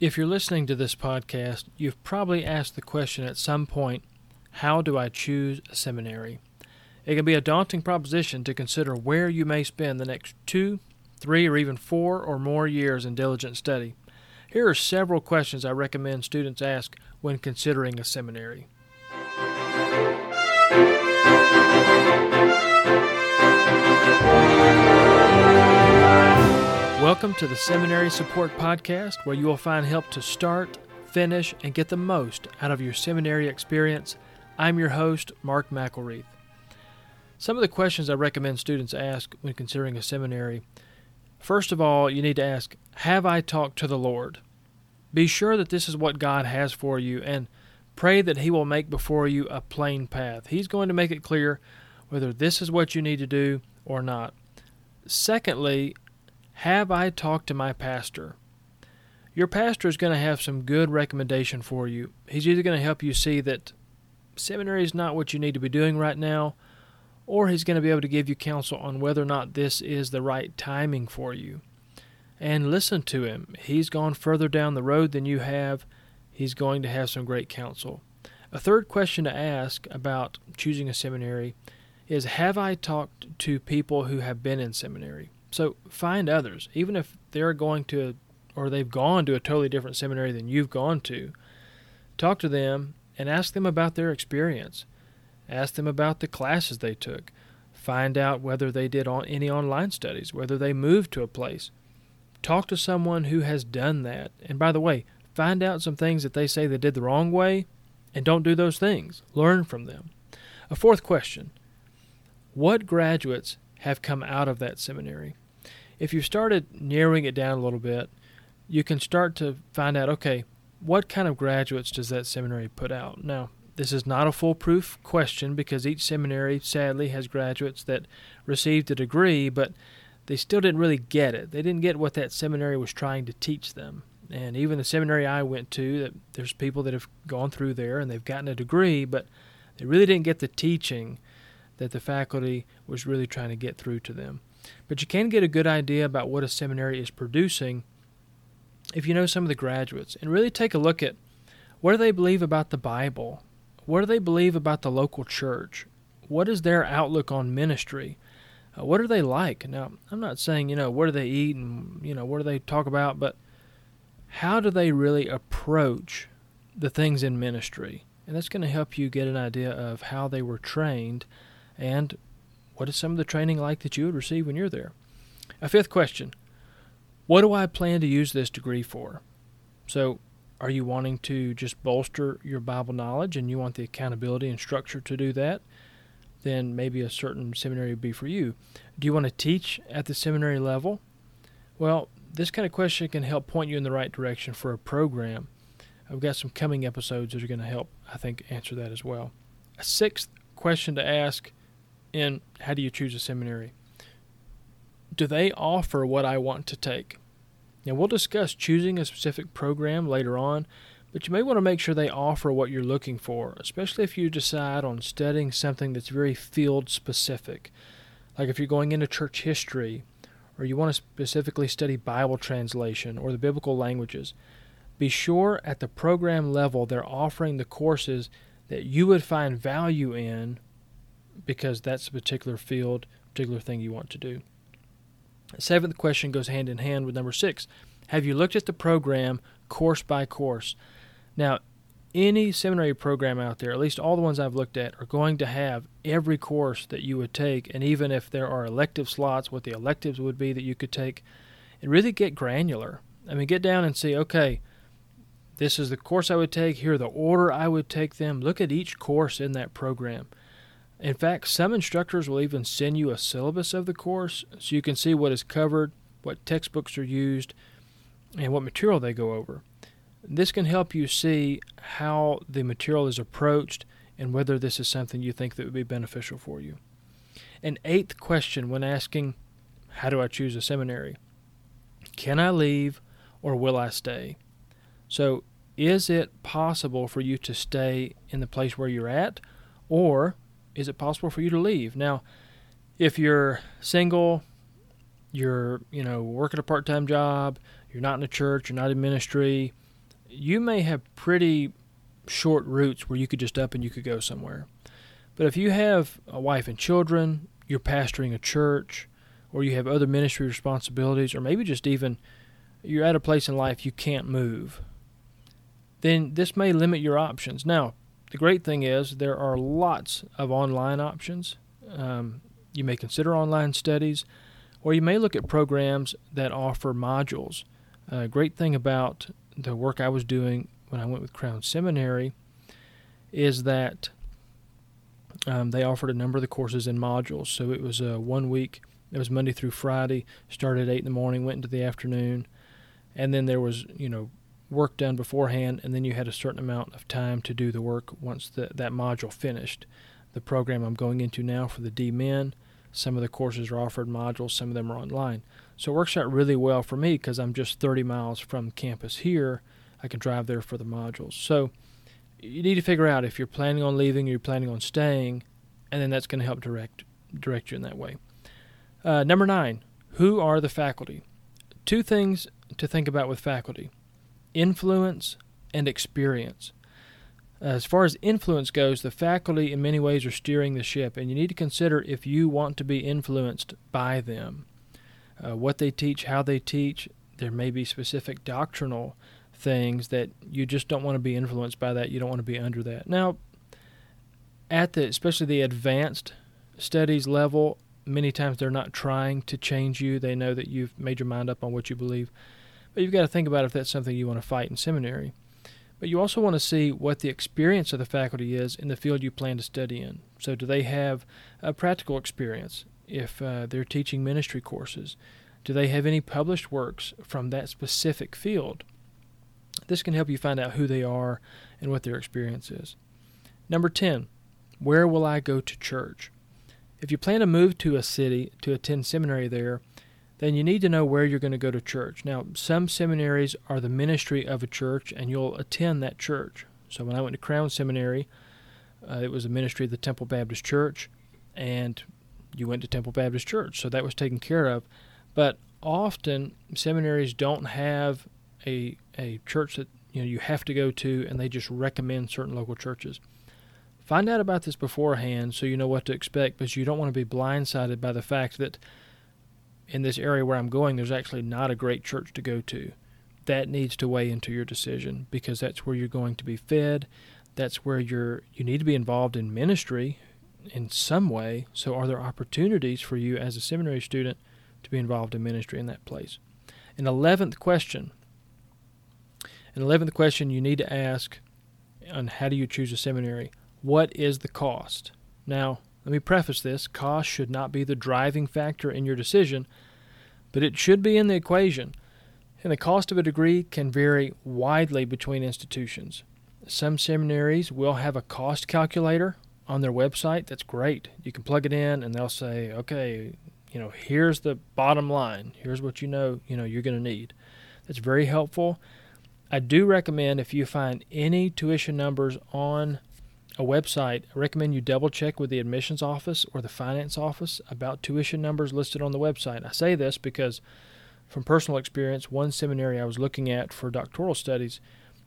If you're listening to this podcast, you've probably asked the question at some point how do I choose a seminary? It can be a daunting proposition to consider where you may spend the next two, three, or even four or more years in diligent study. Here are several questions I recommend students ask when considering a seminary. Welcome to the Seminary Support Podcast, where you will find help to start, finish, and get the most out of your seminary experience. I'm your host, Mark McElreath. Some of the questions I recommend students ask when considering a seminary first of all, you need to ask, Have I talked to the Lord? Be sure that this is what God has for you and pray that He will make before you a plain path. He's going to make it clear whether this is what you need to do or not. Secondly, have I talked to my pastor? Your pastor is going to have some good recommendation for you. He's either going to help you see that seminary is not what you need to be doing right now, or he's going to be able to give you counsel on whether or not this is the right timing for you. And listen to him. He's gone further down the road than you have. He's going to have some great counsel. A third question to ask about choosing a seminary is Have I talked to people who have been in seminary? So find others, even if they're going to or they've gone to a totally different seminary than you've gone to. Talk to them and ask them about their experience. Ask them about the classes they took. Find out whether they did on any online studies, whether they moved to a place. Talk to someone who has done that. And by the way, find out some things that they say they did the wrong way and don't do those things. Learn from them. A fourth question What graduates have come out of that seminary. If you started narrowing it down a little bit, you can start to find out okay, what kind of graduates does that seminary put out? Now, this is not a foolproof question because each seminary sadly has graduates that received a degree, but they still didn't really get it. They didn't get what that seminary was trying to teach them. And even the seminary I went to, there's people that have gone through there and they've gotten a degree, but they really didn't get the teaching that the faculty was really trying to get through to them. But you can get a good idea about what a seminary is producing if you know some of the graduates and really take a look at what do they believe about the Bible? What do they believe about the local church? What is their outlook on ministry? Uh, what are they like? Now, I'm not saying, you know, what do they eat and, you know, what do they talk about, but how do they really approach the things in ministry? And that's going to help you get an idea of how they were trained and what is some of the training like that you would receive when you're there? A fifth question What do I plan to use this degree for? So, are you wanting to just bolster your Bible knowledge and you want the accountability and structure to do that? Then maybe a certain seminary would be for you. Do you want to teach at the seminary level? Well, this kind of question can help point you in the right direction for a program. I've got some coming episodes that are going to help, I think, answer that as well. A sixth question to ask in how do you choose a seminary? Do they offer what I want to take? Now, we'll discuss choosing a specific program later on, but you may want to make sure they offer what you're looking for, especially if you decide on studying something that's very field specific. Like if you're going into church history, or you want to specifically study Bible translation or the biblical languages, be sure at the program level they're offering the courses that you would find value in because that's a particular field, particular thing you want to do. The seventh question goes hand in hand with number six. Have you looked at the program course by course? Now, any seminary program out there, at least all the ones I've looked at, are going to have every course that you would take, and even if there are elective slots, what the electives would be that you could take, and really get granular. I mean, get down and see, okay, this is the course I would take, here the order I would take them. Look at each course in that program. In fact, some instructors will even send you a syllabus of the course so you can see what is covered, what textbooks are used, and what material they go over. This can help you see how the material is approached and whether this is something you think that would be beneficial for you. An eighth question when asking, How do I choose a seminary? Can I leave or will I stay? So, is it possible for you to stay in the place where you're at, or is it possible for you to leave? Now, if you're single, you're, you know, working a part-time job, you're not in a church, you're not in ministry, you may have pretty short roots where you could just up and you could go somewhere. But if you have a wife and children, you're pastoring a church, or you have other ministry responsibilities, or maybe just even you're at a place in life you can't move, then this may limit your options. Now, the great thing is there are lots of online options. Um, you may consider online studies, or you may look at programs that offer modules. A uh, great thing about the work I was doing when I went with Crown Seminary is that um, they offered a number of the courses in modules. So it was a one week. It was Monday through Friday. Started at eight in the morning, went into the afternoon, and then there was you know work done beforehand, and then you had a certain amount of time to do the work once the, that module finished. The program I'm going into now for the DMin, some of the courses are offered modules, some of them are online. So it works out really well for me because I'm just 30 miles from campus here. I can drive there for the modules. So you need to figure out if you're planning on leaving or you're planning on staying, and then that's going to help direct direct you in that way. Uh, number nine, who are the faculty? Two things to think about with faculty: influence and experience. As far as influence goes, the faculty in many ways are steering the ship, and you need to consider if you want to be influenced by them uh, what they teach, how they teach. There may be specific doctrinal things that you just don't want to be influenced by that. You don't want to be under that. Now, at the especially the advanced studies level, many times they're not trying to change you. They know that you've made your mind up on what you believe. But you've got to think about if that's something you want to fight in seminary. But you also want to see what the experience of the faculty is in the field you plan to study in. So, do they have a practical experience? if uh, they're teaching ministry courses? Do they have any published works from that specific field? This can help you find out who they are and what their experience is. Number 10, where will I go to church? If you plan to move to a city to attend seminary there, then you need to know where you're going to go to church. Now, some seminaries are the ministry of a church, and you'll attend that church. So, when I went to Crown Seminary, uh, it was a ministry of the Temple Baptist Church, and you went to Temple Baptist Church, so that was taken care of. But often seminaries don't have a a church that you know you have to go to, and they just recommend certain local churches. Find out about this beforehand so you know what to expect, because you don't want to be blindsided by the fact that in this area where I'm going, there's actually not a great church to go to. That needs to weigh into your decision because that's where you're going to be fed. That's where you're you need to be involved in ministry in some way. So, are there opportunities for you as a seminary student to be involved in ministry in that place? An eleventh question. An eleventh question you need to ask on how do you choose a seminary? What is the cost? Now, let me preface this cost should not be the driving factor in your decision, but it should be in the equation. And the cost of a degree can vary widely between institutions. Some seminaries will have a cost calculator on their website, that's great. You can plug it in and they'll say, okay, you know, here's the bottom line. Here's what you know, you know, you're going to need. That's very helpful. I do recommend if you find any tuition numbers on a website, I recommend you double check with the admissions office or the finance office about tuition numbers listed on the website. I say this because from personal experience, one seminary I was looking at for doctoral studies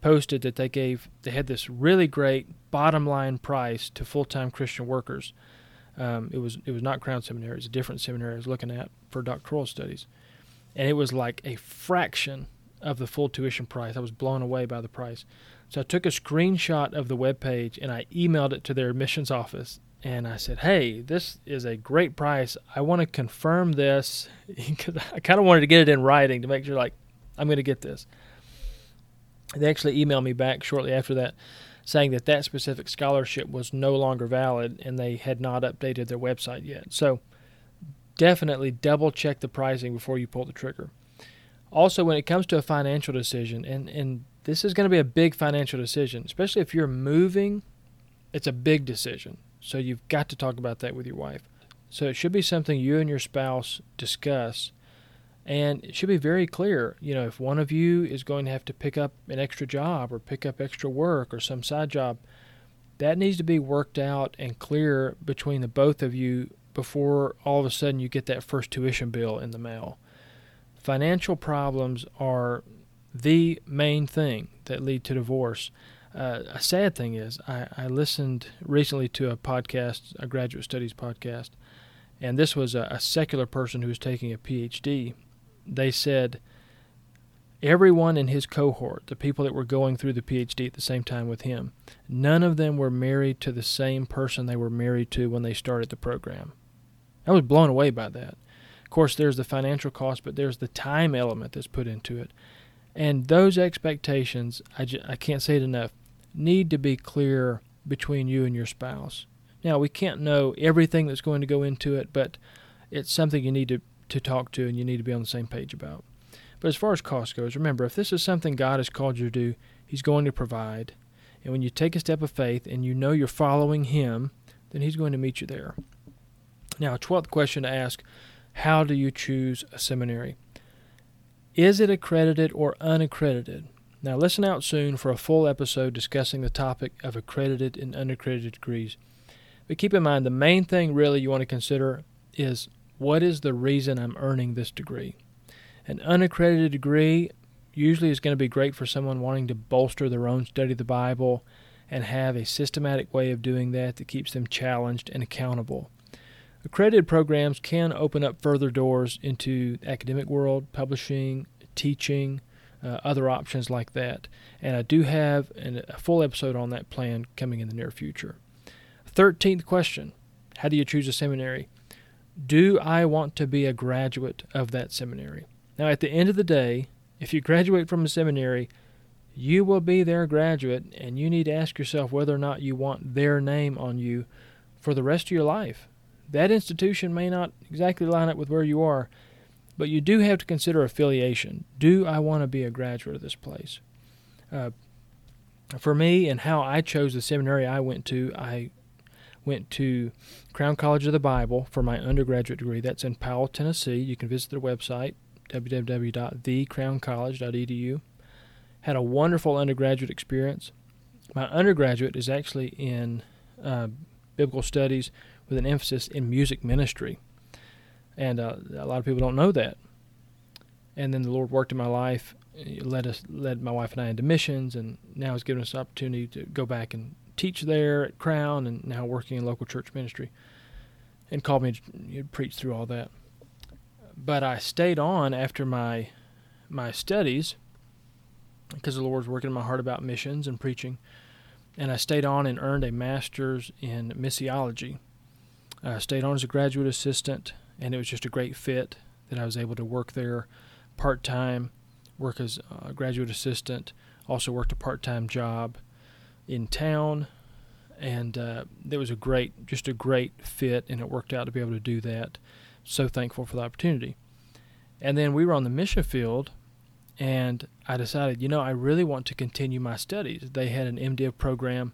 posted that they gave they had this really great bottom line price to full time Christian workers. Um, it was it was not Crown Seminary; it was a different seminary I was looking at for doctoral studies, and it was like a fraction of the full tuition price. I was blown away by the price. So I took a screenshot of the web page and I emailed it to their admissions office and I said, "Hey, this is a great price. I want to confirm this because I kind of wanted to get it in writing to make sure like I'm going to get this." They actually emailed me back shortly after that saying that that specific scholarship was no longer valid and they had not updated their website yet. So definitely double check the pricing before you pull the trigger. Also, when it comes to a financial decision, and, and this is going to be a big financial decision, especially if you're moving, it's a big decision. So you've got to talk about that with your wife. So it should be something you and your spouse discuss and it should be very clear, you know, if one of you is going to have to pick up an extra job or pick up extra work or some side job, that needs to be worked out and clear between the both of you before all of a sudden you get that first tuition bill in the mail. Financial problems are the main thing that lead to divorce. Uh, a sad thing is, I, I, listened recently to a podcast, a graduate studies podcast, and this was a, a secular person who was taking a PhD. They said everyone in his cohort, the people that were going through the PhD at the same time with him, none of them were married to the same person they were married to when they started the program. I was blown away by that. Of course, there's the financial cost, but there's the time element that's put into it. And those expectations, I, can't say it enough, need to be clear between you and your spouse. Now, we can't know everything that's going to go into it, but it's something you need to, to talk to and you need to be on the same page about. But as far as cost goes, remember, if this is something God has called you to do, He's going to provide. And when you take a step of faith and you know you're following Him, then He's going to meet you there. Now, 12th question to ask How do you choose a seminary? Is it accredited or unaccredited? Now, listen out soon for a full episode discussing the topic of accredited and unaccredited degrees. But keep in mind, the main thing really you want to consider is what is the reason I'm earning this degree? An unaccredited degree usually is going to be great for someone wanting to bolster their own study of the Bible and have a systematic way of doing that that keeps them challenged and accountable. Accredited programs can open up further doors into academic world, publishing, teaching, uh, other options like that. And I do have an, a full episode on that plan coming in the near future. 13th question How do you choose a seminary? Do I want to be a graduate of that seminary? Now, at the end of the day, if you graduate from a seminary, you will be their graduate, and you need to ask yourself whether or not you want their name on you for the rest of your life. That institution may not exactly line up with where you are, but you do have to consider affiliation. Do I want to be a graduate of this place? Uh, for me and how I chose the seminary I went to, I went to Crown College of the Bible for my undergraduate degree. That's in Powell, Tennessee. You can visit their website, www.thecrowncollege.edu. Had a wonderful undergraduate experience. My undergraduate is actually in uh, biblical studies with an emphasis in music ministry. And uh, a lot of people don't know that. And then the Lord worked in my life, led us, led my wife and I into missions, and now has given us the opportunity to go back and teach there at Crown, and now working in local church ministry. And called me to preach through all that. But I stayed on after my my studies because the Lord was working in my heart about missions and preaching. And I stayed on and earned a master's in missiology uh, stayed on as a graduate assistant, and it was just a great fit that I was able to work there part time, work as a graduate assistant, also worked a part time job in town, and uh, was a great, just a great fit, and it worked out to be able to do that. So thankful for the opportunity. And then we were on the mission field, and I decided, you know, I really want to continue my studies. They had an MDiv program,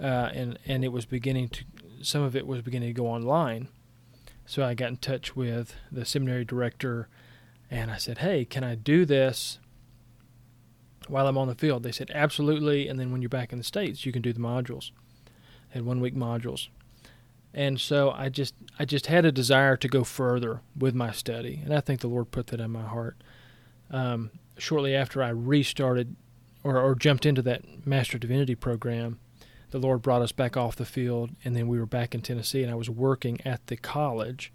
uh, and and it was beginning to some of it was beginning to go online. So I got in touch with the seminary director and I said, Hey, can I do this while I'm on the field? They said, Absolutely. And then when you're back in the States, you can do the modules. They had one week modules. And so I just I just had a desire to go further with my study, and I think the Lord put that in my heart. Um, shortly after I restarted or, or jumped into that Master Divinity program, the Lord brought us back off the field, and then we were back in Tennessee, and I was working at the college.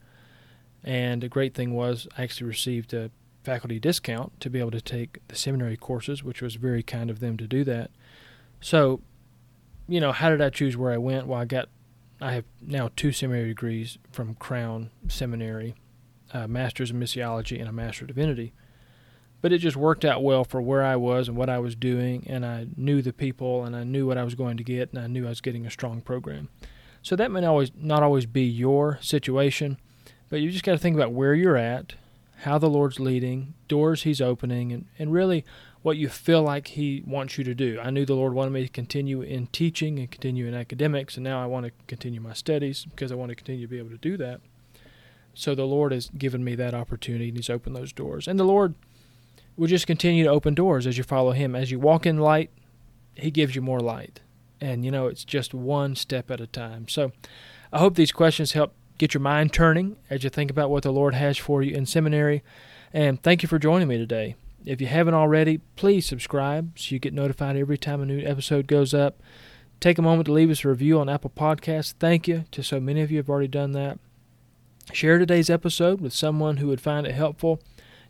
And a great thing was I actually received a faculty discount to be able to take the seminary courses, which was very kind of them to do that. So, you know, how did I choose where I went? Well, I got, I have now two seminary degrees from Crown Seminary, a master's in missiology and a master of divinity but it just worked out well for where I was and what I was doing, and I knew the people and I knew what I was going to get, and I knew I was getting a strong program. So that may always not always be your situation, but you just got to think about where you're at, how the Lord's leading, doors He's opening, and, and really what you feel like He wants you to do. I knew the Lord wanted me to continue in teaching and continue in academics, and now I want to continue my studies because I want to continue to be able to do that. So the Lord has given me that opportunity, and He's opened those doors. And the Lord will just continue to open doors as you follow Him. As you walk in light, He gives you more light. And, you know, it's just one step at a time. So I hope these questions help get your mind turning as you think about what the Lord has for you in seminary. And thank you for joining me today. If you haven't already, please subscribe so you get notified every time a new episode goes up. Take a moment to leave us a review on Apple Podcasts. Thank you to so many of you who have already done that. Share today's episode with someone who would find it helpful.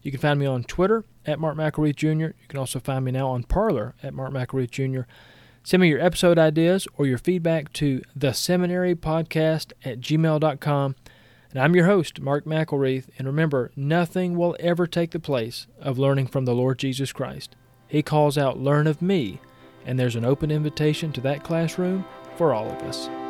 You can find me on Twitter at Mark McElreath Jr. You can also find me now on Parler at Mark McElreath Jr. Send me your episode ideas or your feedback to the seminary podcast at gmail.com. And I'm your host, Mark McElreath. And remember, nothing will ever take the place of learning from the Lord Jesus Christ. He calls out, Learn of me. And there's an open invitation to that classroom for all of us.